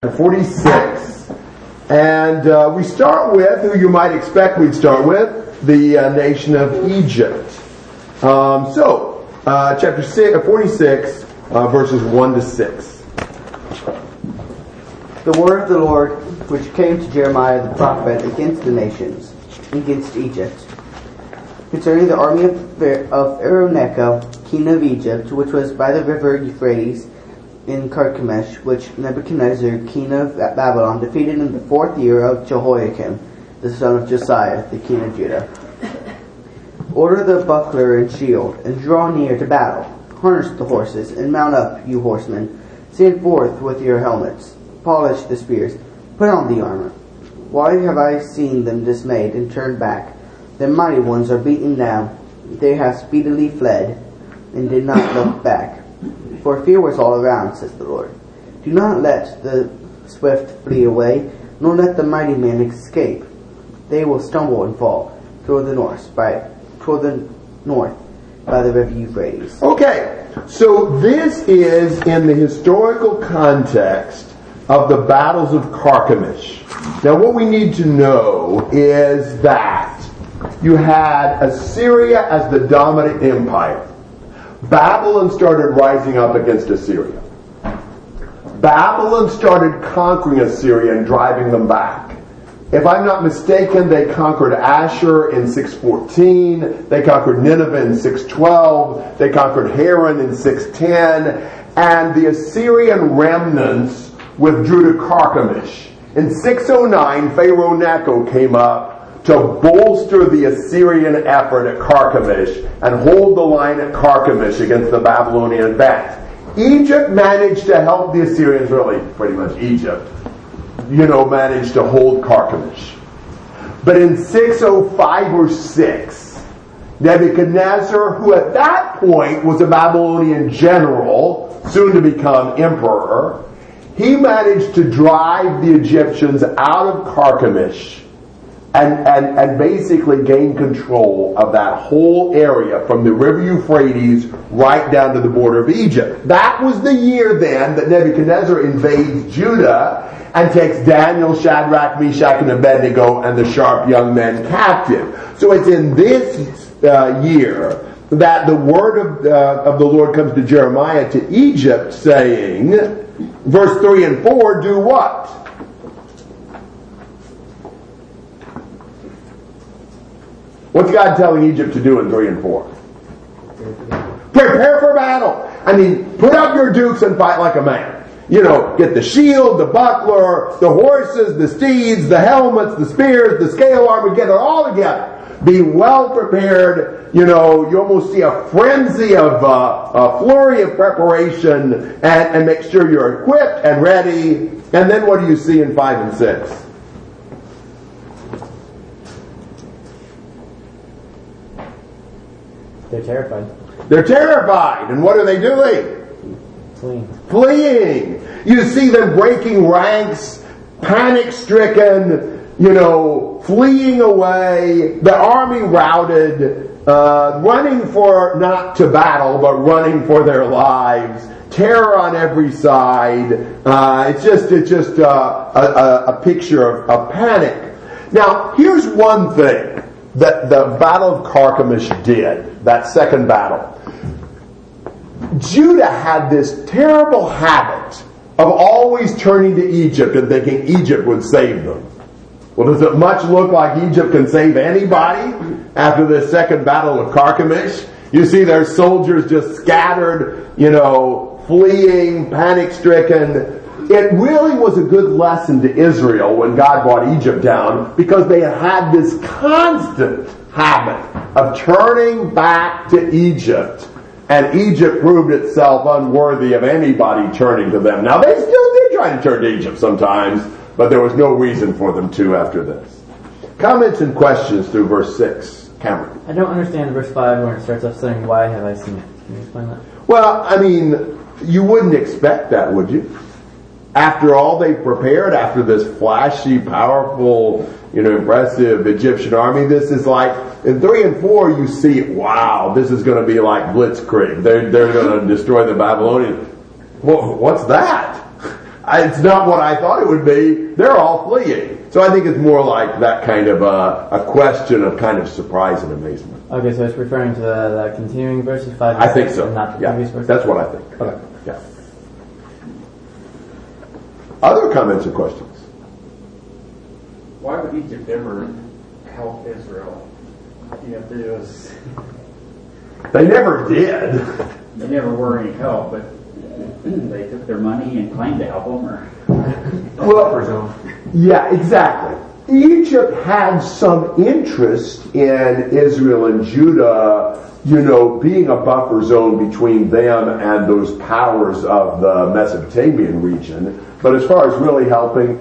46. And uh, we start with who you might expect we'd start with, the uh, nation of Egypt. Um, so, uh, chapter six, uh, 46, uh, verses 1 to 6. The word of the Lord which came to Jeremiah the prophet against the nations, against Egypt, concerning the army of, of king of Egypt, which was by the river Euphrates, in Carchemish, which Nebuchadnezzar, king of Babylon, defeated in the fourth year of Jehoiakim, the son of Josiah, the king of Judah. Order the buckler and shield, and draw near to battle. Harness the horses, and mount up, you horsemen. Stand forth with your helmets. Polish the spears. Put on the armor. Why have I seen them dismayed and turned back? The mighty ones are beaten down. They have speedily fled, and did not look back. For fear was all around, says the Lord. Do not let the swift flee away, nor let the mighty man escape. They will stumble and fall toward the north by toward the north by the river Euphrates. Okay, so this is in the historical context of the battles of Carchemish. Now, what we need to know is that you had Assyria as the dominant empire. Babylon started rising up against Assyria. Babylon started conquering Assyria and driving them back. If I'm not mistaken, they conquered Ashur in 614, they conquered Nineveh in 612, they conquered Haran in 610, and the Assyrian remnants withdrew to Carchemish. In 609, Pharaoh Necho came up to bolster the Assyrian effort at Carchemish and hold the line at Carchemish against the Babylonian advance. Egypt managed to help the Assyrians, really pretty much Egypt, you know, managed to hold Carchemish. But in 605 or 6, Nebuchadnezzar, who at that point was a Babylonian general, soon to become emperor, he managed to drive the Egyptians out of Carchemish and, and, and basically gain control of that whole area from the river Euphrates right down to the border of Egypt. That was the year then that Nebuchadnezzar invades Judah and takes Daniel, Shadrach, Meshach, and Abednego and the sharp young men captive. So it's in this uh, year that the word of, uh, of the Lord comes to Jeremiah to Egypt saying, verse 3 and 4, do what? What's God telling Egypt to do in 3 and 4? Prepare for battle. I mean, put up your dukes and fight like a man. You know, get the shield, the buckler, the horses, the steeds, the helmets, the spears, the scale armor, get it all together. Be well prepared. You know, you almost see a frenzy of uh, a flurry of preparation and, and make sure you're equipped and ready. And then what do you see in 5 and 6? They're terrified. They're terrified. And what are they doing? Fleeing. Fleeing. You see them breaking ranks, panic stricken, you know, fleeing away, the army routed, uh, running for not to battle, but running for their lives. Terror on every side. Uh, it's just, it's just uh, a, a, a picture of, of panic. Now, here's one thing that the Battle of Carchemish did, that second battle. Judah had this terrible habit of always turning to Egypt and thinking Egypt would save them. Well, does it much look like Egypt can save anybody after the second battle of Carchemish? You see their soldiers just scattered, you know, fleeing, panic stricken, it really was a good lesson to Israel when God brought Egypt down because they had had this constant habit of turning back to Egypt. And Egypt proved itself unworthy of anybody turning to them. Now they still did try to turn to Egypt sometimes, but there was no reason for them to after this. Comments and questions through verse 6. Cameron. I don't understand verse 5 where it starts off saying, Why have I seen it? Can you explain that? Well, I mean, you wouldn't expect that, would you? After all they prepared, after this flashy, powerful, you know, impressive Egyptian army, this is like, in three and four, you see, wow, this is going to be like Blitzkrieg. They're, they're going to destroy the Babylonians. Well, what's that? I- it's not what I thought it would be. They're all fleeing. So I think it's more like that kind of uh, a question of kind of surprise and amazement. Okay, so it's referring to the, the continuing verses 5 and I think so. not the Yeah, previous verses? that's what I think. Okay. Yeah. Other comments or questions? Why would Egypt ever help Israel? If there was, They never did. they never were any help, but they took their money and claimed to help them, or Well, yeah, exactly. Egypt had some interest in Israel and Judah, you know, being a buffer zone between them and those powers of the Mesopotamian region. But as far as really helping,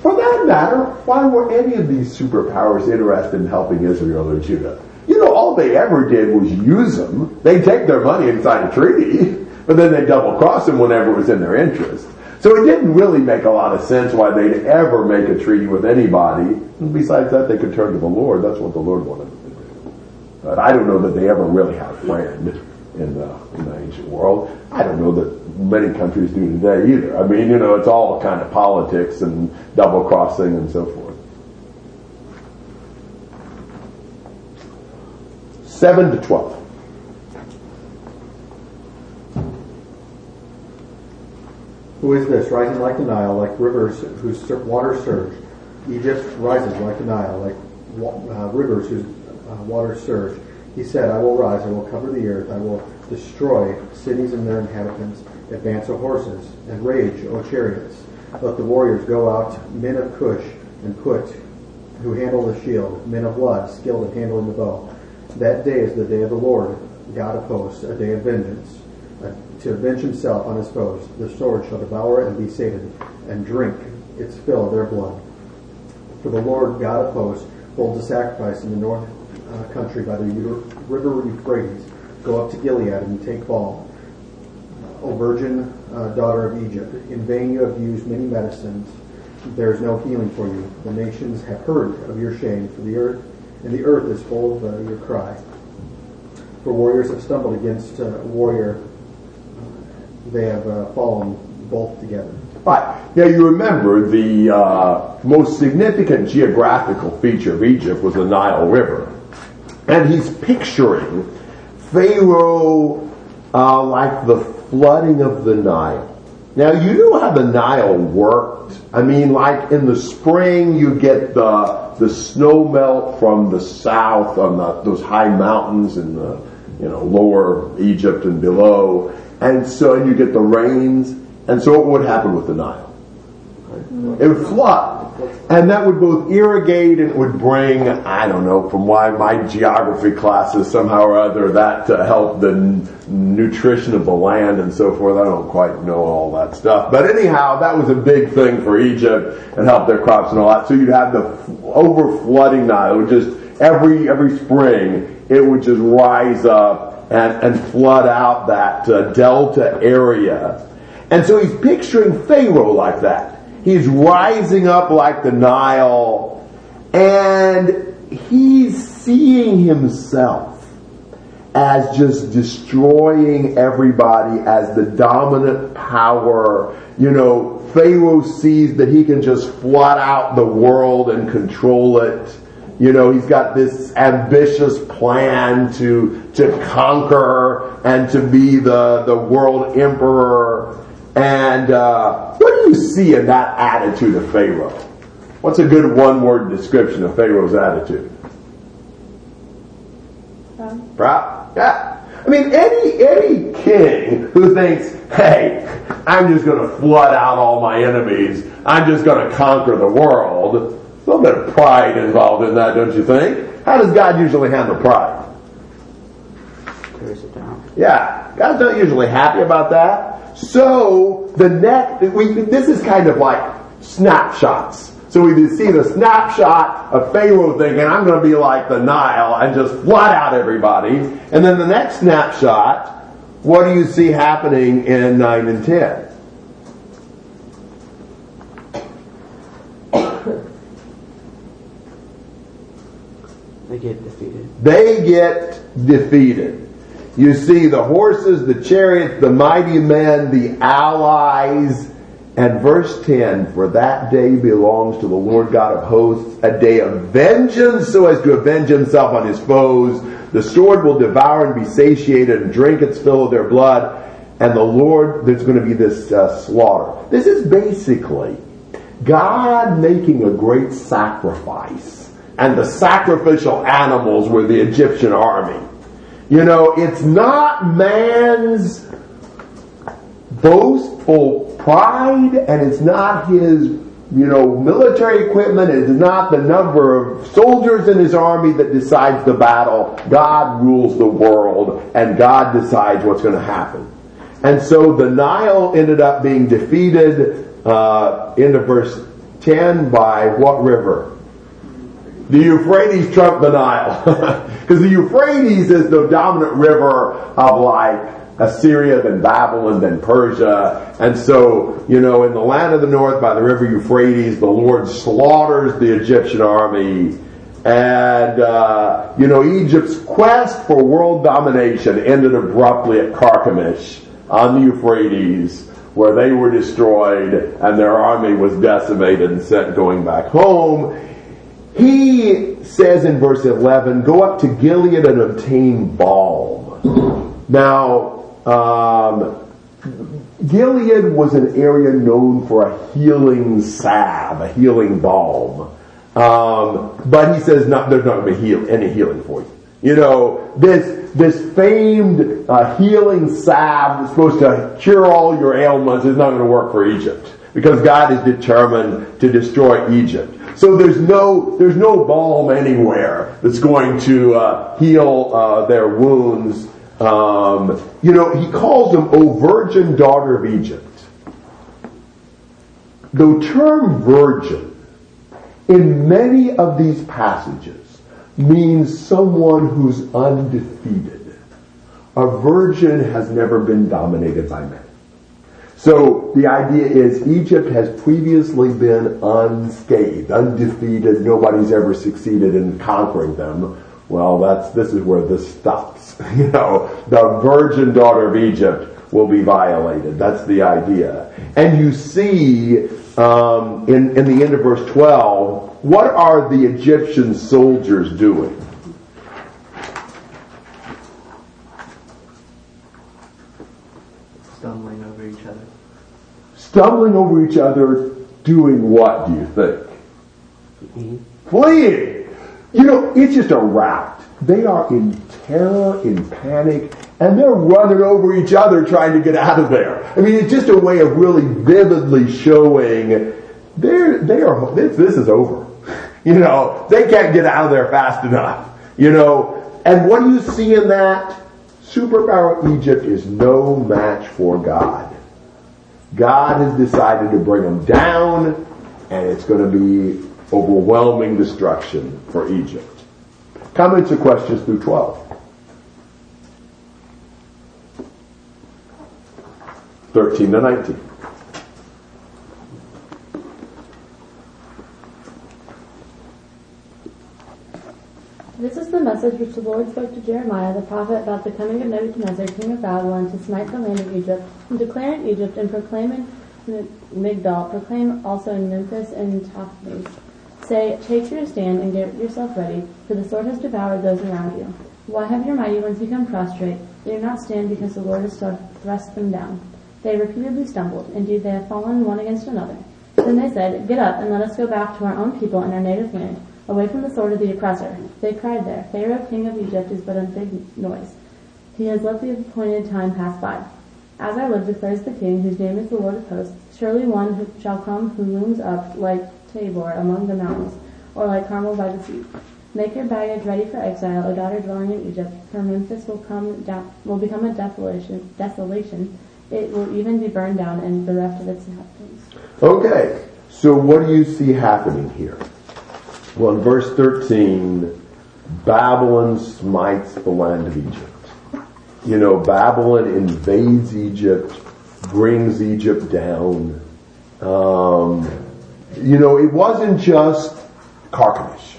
for that matter, why were any of these superpowers interested in helping Israel or Judah? You know, all they ever did was use them. They take their money and sign a treaty, but then they double cross them whenever it was in their interest. So it didn't really make a lot of sense why they'd ever make a treaty with anybody. And besides that, they could turn to the Lord. That's what the Lord wanted them to do. But I don't know that they ever really had a friend in the, in the ancient world. I don't know that many countries do today either. I mean, you know, it's all kind of politics and double crossing and so forth. 7 to 12. Who is this, rising like the Nile, like rivers whose waters surge? Egypt rises like the Nile, like uh, rivers whose uh, waters surge. He said, I will rise, I will cover the earth, I will destroy cities and their inhabitants, advance, O horses, and rage, O chariots. Let the warriors go out, men of Cush, and put, who handle the shield, men of Lud, skilled at handling the bow. That day is the day of the Lord, God of hosts, a day of vengeance to avenge himself on his foes. The sword shall devour and be sated, and drink its fill their blood. For the Lord God of hosts holds a sacrifice in the north uh, country by the river Euphrates. Go up to Gilead and take balm. O virgin uh, daughter of Egypt, in vain you have used many medicines. There is no healing for you. The nations have heard of your shame, for the earth and the earth is full of uh, your cry. For warriors have stumbled against uh, warrior; they have uh, fallen both together. Right. Now you remember the uh, most significant geographical feature of Egypt was the Nile River. And he's picturing Pharaoh uh, like the flooding of the Nile. Now you know how the Nile worked. I mean, like in the spring, you get the the snow melt from the south on the, those high mountains in the you know lower Egypt and below, and so you get the rains, and so what would happen with the Nile? It would flood. And that would both irrigate and it would bring, I don't know, from why my geography classes somehow or other, that to help the n- nutrition of the land and so forth. I don't quite know all that stuff. But anyhow, that was a big thing for Egypt and helped their crops and all that. So you'd have the over flooding Nile. Just, every, every spring, it would just rise up and, and flood out that uh, delta area. And so he's picturing Pharaoh like that. He's rising up like the Nile and he's seeing himself as just destroying everybody as the dominant power. You know, Pharaoh sees that he can just flood out the world and control it. You know, he's got this ambitious plan to, to conquer and to be the, the world emperor. And uh, what do you see in that attitude of Pharaoh? What's a good one word description of Pharaoh's attitude? Proud? Yeah. I mean, any, any king who thinks, hey, I'm just going to flood out all my enemies, I'm just going to conquer the world, a little bit of pride involved in that, don't you think? How does God usually handle pride? Clears it down. Yeah, God's not usually happy about that. So the next, we, this is kind of like snapshots. So we see the snapshot of Pharaoh thinking, I'm going to be like the Nile and just flood out everybody. And then the next snapshot, what do you see happening in 9 and 10? They get defeated. They get defeated. You see the horses, the chariots, the mighty men, the allies, And verse 10, for that day belongs to the Lord God of hosts, a day of vengeance so as to avenge himself on his foes. The sword will devour and be satiated and drink its fill of their blood. And the Lord, there's going to be this uh, slaughter. This is basically God making a great sacrifice. And the sacrificial animals were the Egyptian army. You know, it's not man's boastful pride and it's not his you know military equipment it is not the number of soldiers in his army that decides the battle. God rules the world and god decides what's going to happen. And so the nile ended up being defeated uh, into verse 10 by what river the euphrates trumped the nile because the euphrates is the dominant river of like Assyria, then Babylon, then Persia. And so, you know, in the land of the north by the river Euphrates, the Lord slaughters the Egyptian army. And, uh, you know, Egypt's quest for world domination ended abruptly at Carchemish on the Euphrates, where they were destroyed and their army was decimated and sent going back home. He says in verse 11, go up to Gilead and obtain balm. Now, um, Gilead was an area known for a healing salve, a healing balm. Um, but he says not, there's not going to be heal, any healing for you. You know, this, this famed uh, healing salve that's supposed to cure all your ailments is not going to work for Egypt because God is determined to destroy Egypt. So there's no there's no balm anywhere that's going to uh, heal uh, their wounds um, you know, he calls them, O virgin daughter of Egypt. The term virgin in many of these passages means someone who's undefeated. A virgin has never been dominated by men. So the idea is Egypt has previously been unscathed, undefeated, nobody's ever succeeded in conquering them. Well, that's, this is where this stops. You know, the virgin daughter of Egypt will be violated. That's the idea. And you see, um, in, in the end of verse 12, what are the Egyptian soldiers doing? Stumbling over each other. Stumbling over each other, doing what, do you think? Fleeing. Fleeing! You know, it's just a rout. They are in terror, in panic, and they're running over each other trying to get out of there. I mean, it's just a way of really vividly showing they're, they are, this, this is over. You know, they can't get out of there fast enough. You know, and what do you see in that? Superpower Egypt is no match for God. God has decided to bring them down, and it's going to be overwhelming destruction for Egypt. Comments or questions through 12? 13 to 19. This is the message which the Lord spoke to Jeremiah the prophet about the coming of Nebuchadnezzar, king of Babylon, to smite the land of Egypt, and declare in Egypt and proclaim in Migdol, proclaim also in Memphis and Tahpanhes. Say, take your stand and get yourself ready, for the sword has devoured those around you. Why have your mighty ones become prostrate? They do not stand because the Lord has thrust them down. They repeatedly stumbled. Indeed, they have fallen one against another. Then they said, Get up and let us go back to our own people and our native land, away from the sword of the oppressor. They cried there, Pharaoh, king of Egypt, is but a big noise. He has let the appointed time pass by. As I live, declares the king, whose name is the Lord of hosts, surely one who shall come who looms up like Tabor among the mountains, or like Carmel by the sea. Make your baggage ready for exile, O daughter dwelling in Egypt, for Memphis will come down, will become a desolation, desolation. It will even be burned down and bereft of its inhabitants. Okay, so what do you see happening here? Well, in verse 13, Babylon smites the land of Egypt. You know, Babylon invades Egypt, brings Egypt down. Um, you know, it wasn't just Carchemish.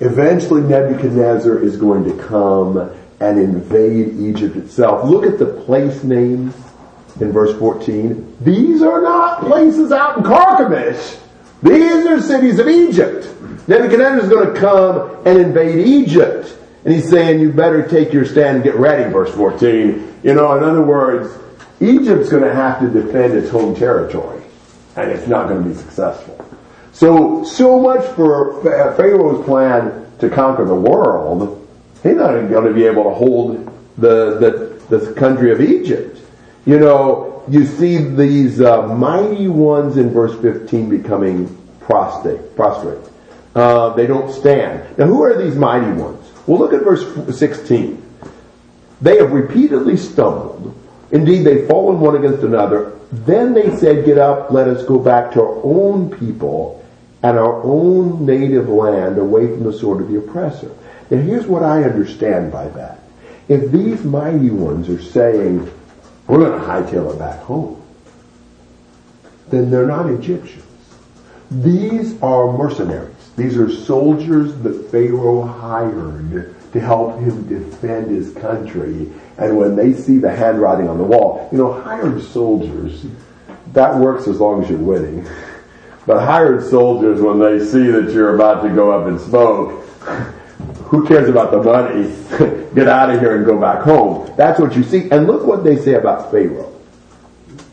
Eventually Nebuchadnezzar is going to come and invade Egypt itself. Look at the place names. in verse 14, these are not places out in Carchemish. These are cities of Egypt. Nebuchadnezzar is going to come and invade Egypt. And he's saying, you better take your stand and get ready, verse 14. You know, in other words, Egypt's going to have to defend its home territory. And it's not going to be successful. So, so much for Pharaoh's plan to conquer the world. He's not going to be able to hold the, the, the country of Egypt. You know, you see these uh, mighty ones in verse 15 becoming prostrate. prostrate. Uh, they don't stand. Now, who are these mighty ones? Well, look at verse 16. They have repeatedly stumbled. Indeed, they've fallen one against another. Then they said, Get up, let us go back to our own people and our own native land away from the sword of the oppressor. Now, here's what I understand by that. If these mighty ones are saying, We're going to hightail it back home, then they're not Egyptians. These are mercenaries. These are soldiers that Pharaoh hired to help him defend his country. And when they see the handwriting on the wall, you know, hired soldiers, that works as long as you're winning. But hired soldiers, when they see that you're about to go up in smoke, who cares about the money? Get out of here and go back home. That's what you see. And look what they say about Pharaoh.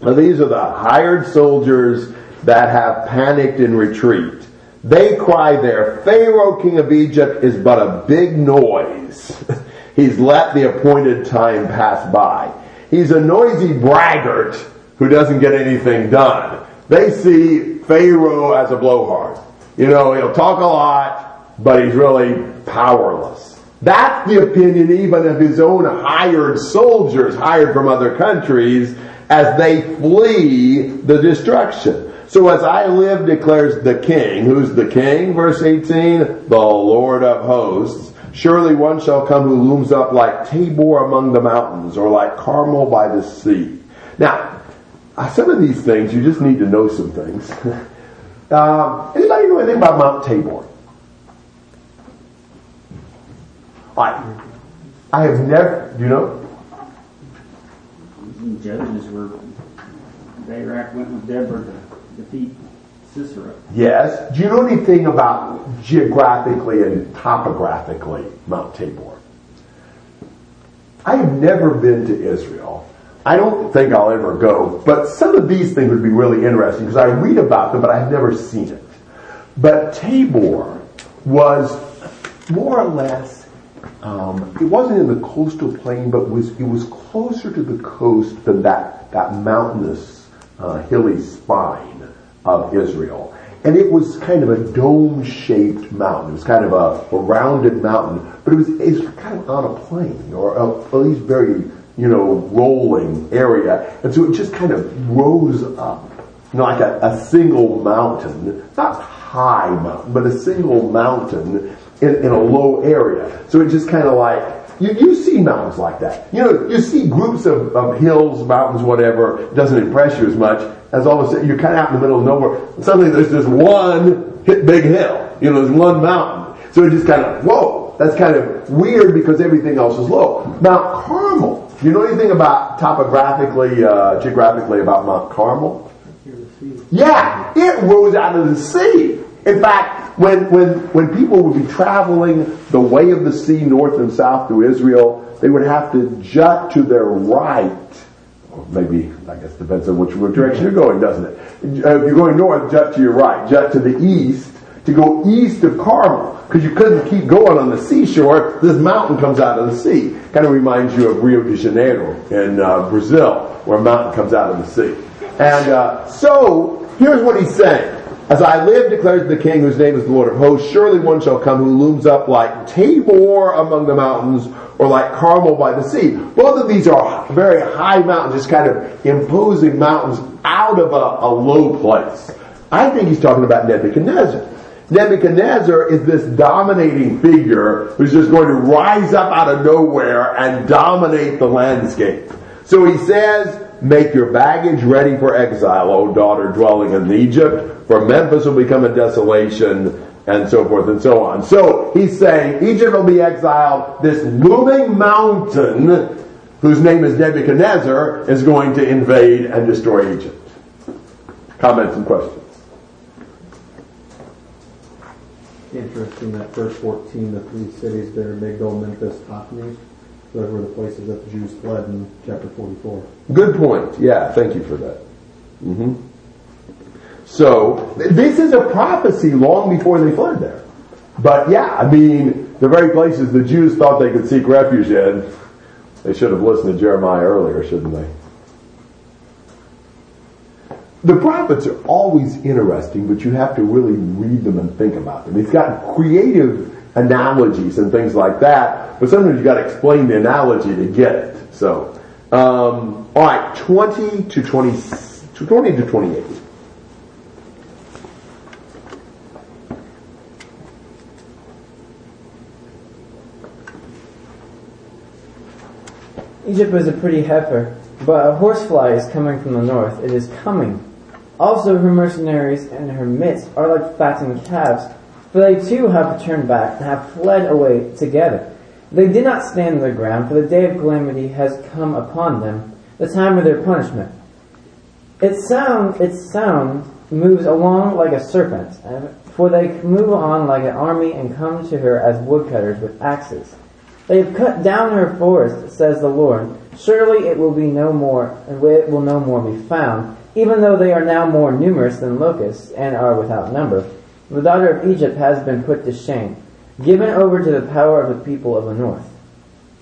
Now these are the hired soldiers that have panicked in retreat. They cry there, Pharaoh, king of Egypt, is but a big noise. He's let the appointed time pass by. He's a noisy braggart who doesn't get anything done. They see Pharaoh as a blowhard. You know, he'll talk a lot, but he's really powerless. That's the opinion even of his own hired soldiers, hired from other countries, as they flee the destruction. So as I live, declares the King. Who's the King? Verse 18, the Lord of hosts. Surely one shall come who looms up like Tabor among the mountains, or like Carmel by the sea. Now, uh, some of these things, you just need to know some things. uh, anybody know anything about Mount Tabor? I, I have never, you know? Judges were, Barak went with Deborah defeat Sisera. Yes. Do you know anything about geographically and topographically Mount Tabor? I have never been to Israel. I don't think I'll ever go, but some of these things would be really interesting because I read about them, but I've never seen it. But Tabor was more or less, um, it wasn't in the coastal plain, but was it was closer to the coast than that that mountainous, uh, hilly spine of Israel. And it was kind of a dome-shaped mountain. It was kind of a, a rounded mountain, but it was, it was kind of on a plain or a, at least very, you know, rolling area. And so it just kind of rose up, you know, like a, a single mountain, not high mountain, but a single mountain in, in a low area. So it just kind of like you, you see mountains like that. You know, you see groups of, of hills, mountains, whatever, doesn't impress you as much as all of a sudden you're kind of out in the middle of nowhere. Suddenly there's this one big hill. You know, there's one mountain. So it just kind of, whoa, that's kind of weird because everything else is low. Mount Carmel. Do you know anything about topographically, uh, geographically about Mount Carmel? Yeah, it rose out of the sea. In fact, when, when, when people would be traveling the way of the sea north and south through Israel, they would have to jut to their right. Maybe, I guess depends on which direction you're going, doesn't it? Uh, if you're going north, jut to your right. Jut to the east to go east of Carmel. Because you couldn't keep going on the seashore. This mountain comes out of the sea. Kind of reminds you of Rio de Janeiro in uh, Brazil, where a mountain comes out of the sea. And uh, so, here's what he's saying. As I live, declares the King, whose name is the Lord of hosts, surely one shall come who looms up like Tabor among the mountains, or like Carmel by the sea. Both of these are very high mountains, just kind of imposing mountains out of a, a low place. I think he's talking about Nebuchadnezzar. Nebuchadnezzar is this dominating figure who's just going to rise up out of nowhere and dominate the landscape. So he says, Make your baggage ready for exile, O daughter dwelling in Egypt, for Memphis will become a desolation, and so forth and so on. So he's saying Egypt will be exiled. This looming mountain whose name is Nebuchadnezzar, is going to invade and destroy Egypt. Comments and questions? Interesting that verse 14, the three cities there, Migdol, Memphis, Tahpanhes, those were the places that the Jews fled in chapter 44. Good point. Yeah, thank you for that. hmm So, this is a prophecy long before they fled there. But yeah, I mean, the very places the Jews thought they could seek refuge in, they should have listened to Jeremiah earlier, shouldn't they? The prophets are always interesting, but you have to really read them and think about them. He's got creative analogies and things like that, but sometimes you got to explain the analogy to get it. So, um, all right, twenty to twenty, to twenty to twenty-eight. Egypt was a pretty heifer, but a horsefly is coming from the north. It is coming. Also, her mercenaries and her midst are like fattened calves, for they too have turned back and have fled away together. They did not stand on their ground, for the day of calamity has come upon them, the time of their punishment. Its sound, its sound moves along like a serpent, for they move on like an army and come to her as woodcutters with axes. They have cut down her forest, says the Lord. Surely it will be no more, and it will no more be found, even though they are now more numerous than locusts and are without number. The daughter of Egypt has been put to shame, given over to the power of the people of the north.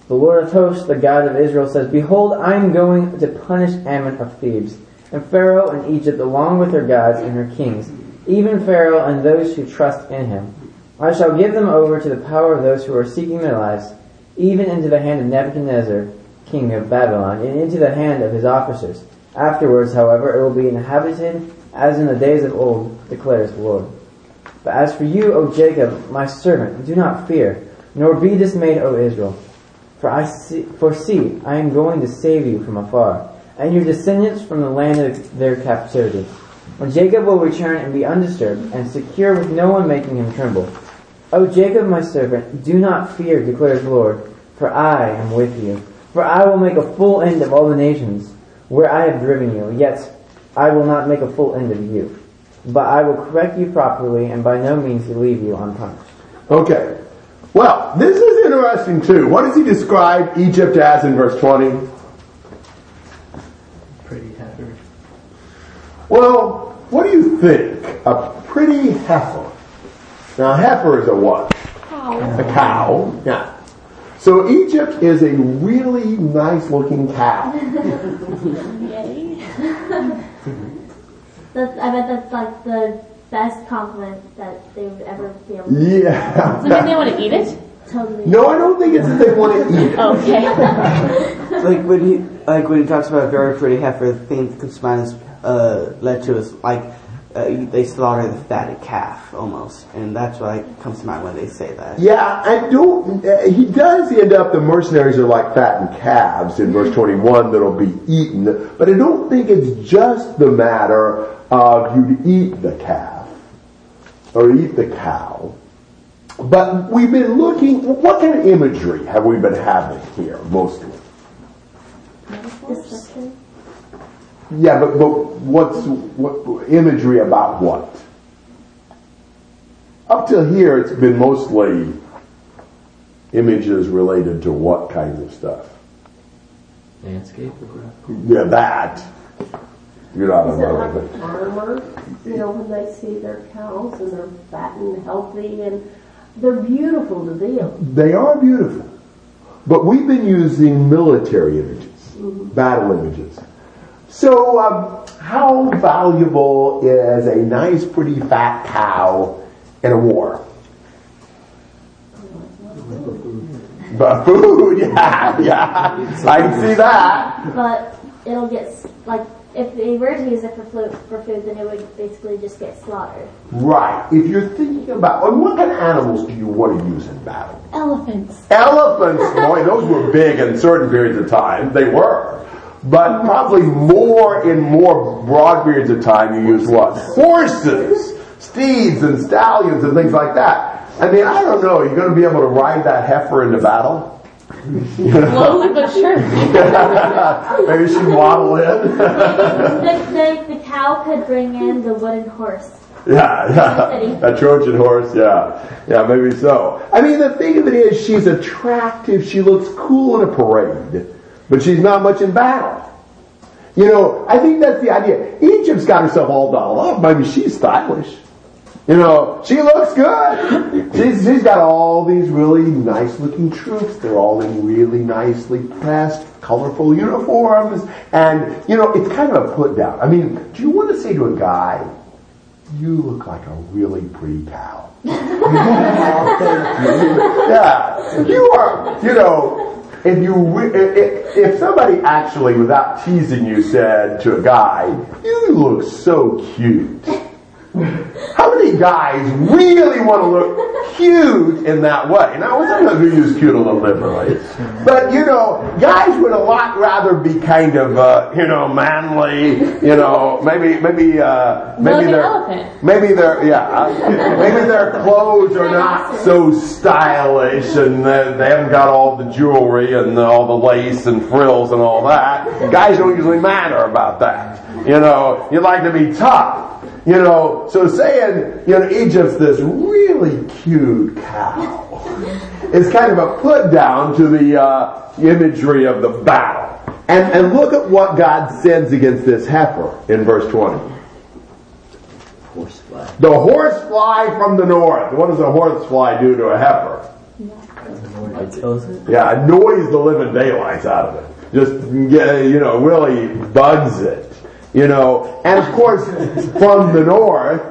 The Lord of hosts, the God of Israel, says, Behold, I am going to punish Amon of Thebes, and Pharaoh and Egypt along with her gods and her kings, even Pharaoh and those who trust in him. I shall give them over to the power of those who are seeking their lives, even into the hand of Nebuchadnezzar, king of Babylon, and into the hand of his officers. Afterwards, however, it will be inhabited as in the days of old, declares the Lord. But as for you, O Jacob, my servant, do not fear, nor be dismayed, O Israel. For I see, I am going to save you from afar, and your descendants from the land of their captivity. When Jacob will return and be undisturbed, and secure with no one making him tremble. O Jacob, my servant, do not fear, declares the Lord, for I am with you. For I will make a full end of all the nations where I have driven you, yet I will not make a full end of you. But I will correct you properly, and by no means leave you unpunished. Okay. Well, this is interesting too. What does he describe Egypt as in verse 20? Pretty heifer. Well, what do you think? A pretty heifer. Now, a heifer is a what? A cow. Yeah. So Egypt is a really nice looking cow. Yay. that's, I bet that's like the best compliment that they would ever be able to Do you think they want to eat it? totally. No, I don't think it's that they want to eat it. Okay. like when he like when he talks about a very pretty heifer, the thing that comes to mind is uh, led to is like uh, they slaughter the fatted calf almost, and that's what like, comes to mind when they say that. Yeah, I don't. Uh, he does end up. The mercenaries are like fattened calves in verse twenty-one that'll be eaten. But I don't think it's just the matter of you to eat the calf or eat the cow. But we've been looking. What kind of imagery have we been having here mostly? Yeah, but, but what's what imagery about what? Up till here, it's been mostly images related to what kinds of stuff. Landscape. Yeah, that. You're not Is it aware like it. a farmer, you know, when they see their cows and they're fat and healthy and they're beautiful to them. They are beautiful, but we've been using military images, battle images. So, um, how valuable is a nice, pretty fat cow in a war? But food, yeah, yeah, I can see that. But it'll get, like, if they were to use it for, flu- for food, then it would basically just get slaughtered. Right. If you're thinking about, and what kind of animals do you want to use in battle? Elephants. Elephants, boy, those were big in certain periods of time. They were. But probably more in more broad periods of time you use what? Horses, steeds and stallions and things like that. I mean, I don't know. Are You're going to be able to ride that heifer into battle? Slowly but surely. Maybe she'd waddle in. the, the, the cow could bring in the wooden horse. Yeah, yeah. A Trojan horse, yeah. Yeah, maybe so. I mean, the thing of it is, she's attractive. She looks cool in a parade, but she's not much in battle. You know, I think that's the idea. Egypt's got herself all dolled up. Maybe she's stylish. You know, she looks good. She's, she's got all these really nice looking troops. They're all in really nicely pressed, colorful uniforms. And, you know, it's kind of a put down. I mean, do you want to say to a guy, you look like a really pretty pal? yeah. You are, you know, if you, if, if somebody actually, without teasing you, said to a guy, you look so cute. How many guys really want to look cute in that way? Now, sometimes we use cute a little differently. But, you know, guys would a lot rather be kind of, uh, you know, manly, you know, maybe, maybe, uh, maybe they're, maybe their, yeah, maybe their clothes are not so stylish and they, they haven't got all the jewelry and all the lace and frills and all that. Guys don't usually matter about that. You know, you like to be tough. You know, so saying, you know, Egypt's this really cute cow is kind of a put down to the uh, imagery of the battle. And, and look at what God sends against this heifer in verse 20. Horsefly. The horsefly from the north. What does a horsefly do to a heifer? Yeah, annoys the living daylights out of it. Just, you know, really bugs it. You know, and of course, from the north,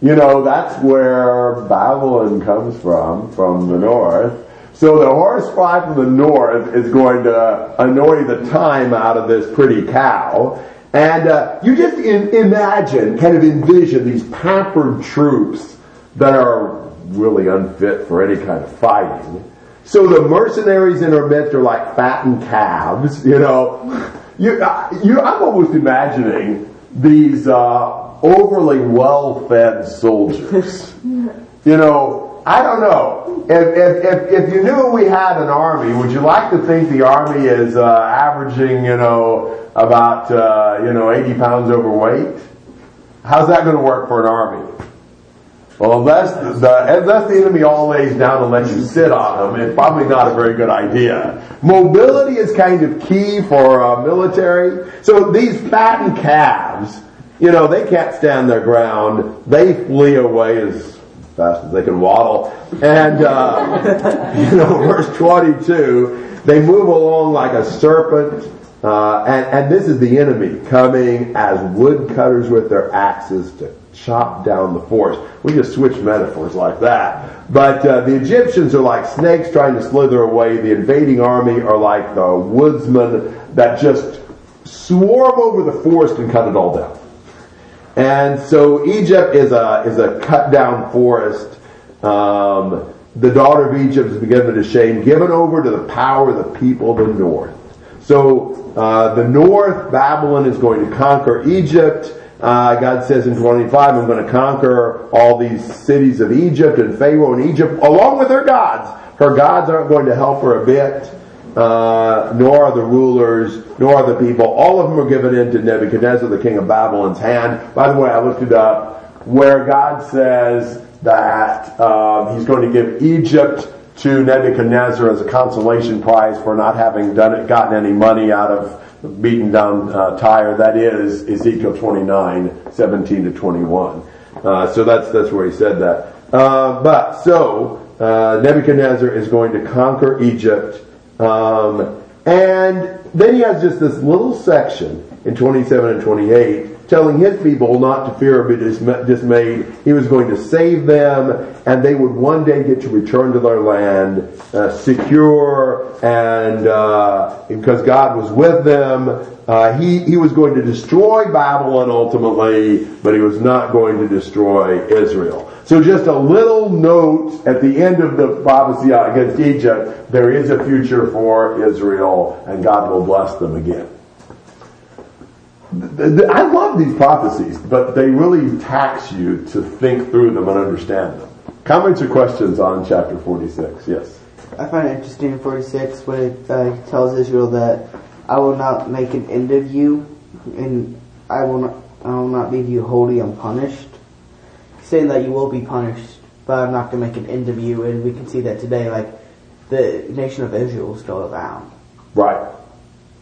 you know, that's where Babylon comes from, from the north. So the horsefly from the north is going to annoy the time out of this pretty cow. And uh, you just in, imagine, kind of envision these pampered troops that are really unfit for any kind of fighting. So the mercenaries in our midst are like fattened calves, you know. You, uh, you, I'm almost imagining these uh, overly well-fed soldiers. You know, I don't know. If, if, if, if you knew we had an army, would you like to think the army is uh, averaging, you know, about, uh, you know, 80 pounds overweight? How's that going to work for an army? Well, unless the, unless the enemy all lays down and lets you sit on them, it's probably not a very good idea. Mobility is kind of key for uh, military. So these fattened calves, you know, they can't stand their ground. They flee away as fast as they can waddle. And, uh, you know, verse 22, they move along like a serpent. Uh, and, and this is the enemy coming as woodcutters with their axes to chop down the forest. We just switch metaphors like that. But uh, the Egyptians are like snakes trying to slither away. The invading army are like the woodsmen that just swarm over the forest and cut it all down. And so Egypt is a is a cut down forest. Um, the daughter of Egypt is given to shame, given over to the power of the people of the north. So uh, the north, Babylon is going to conquer Egypt. Uh, God says in 25, I'm going to conquer all these cities of Egypt and Pharaoh and Egypt along with her gods. Her gods aren't going to help her a bit, uh, nor are the rulers, nor are the people. All of them are given into Nebuchadnezzar, the king of Babylon's hand. By the way, I looked it up, where God says that um, he's going to give Egypt to Nebuchadnezzar as a consolation prize for not having done it, gotten any money out of beaten down uh, Tyre. That is Ezekiel 29, 17 to 21. Uh, so that's that's where he said that. Uh, but so uh, Nebuchadnezzar is going to conquer Egypt, um, and then he has just this little section in 27 and 28 telling his people not to fear or be dismayed. He was going to save them, and they would one day get to return to their land uh, secure, and uh, because God was with them, uh, he he was going to destroy Babylon ultimately, but he was not going to destroy Israel. So just a little note at the end of the prophecy against Egypt: there is a future for Israel, and God will bless them again. I love these prophecies, but they really tax you to think through them and understand them. Comments or questions on chapter 46? Yes. I find it interesting in 46 when it uh, tells Israel that I will not make an end of you, and I will not, I will not leave you wholly unpunished. Saying that you will be punished, but I'm not going to make an end of you, and we can see that today. Like the nation of Israel is still around. Right.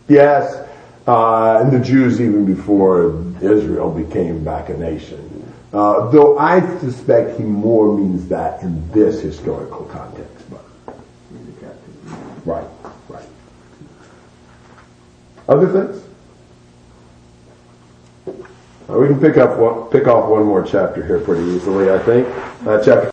Yes. Uh, and the Jews even before Israel became back a nation. Uh, though I suspect he more means that in this historical context. But right, right. Other things? Uh, we can pick up one, pick off one more chapter here pretty easily, I think. Uh, chapter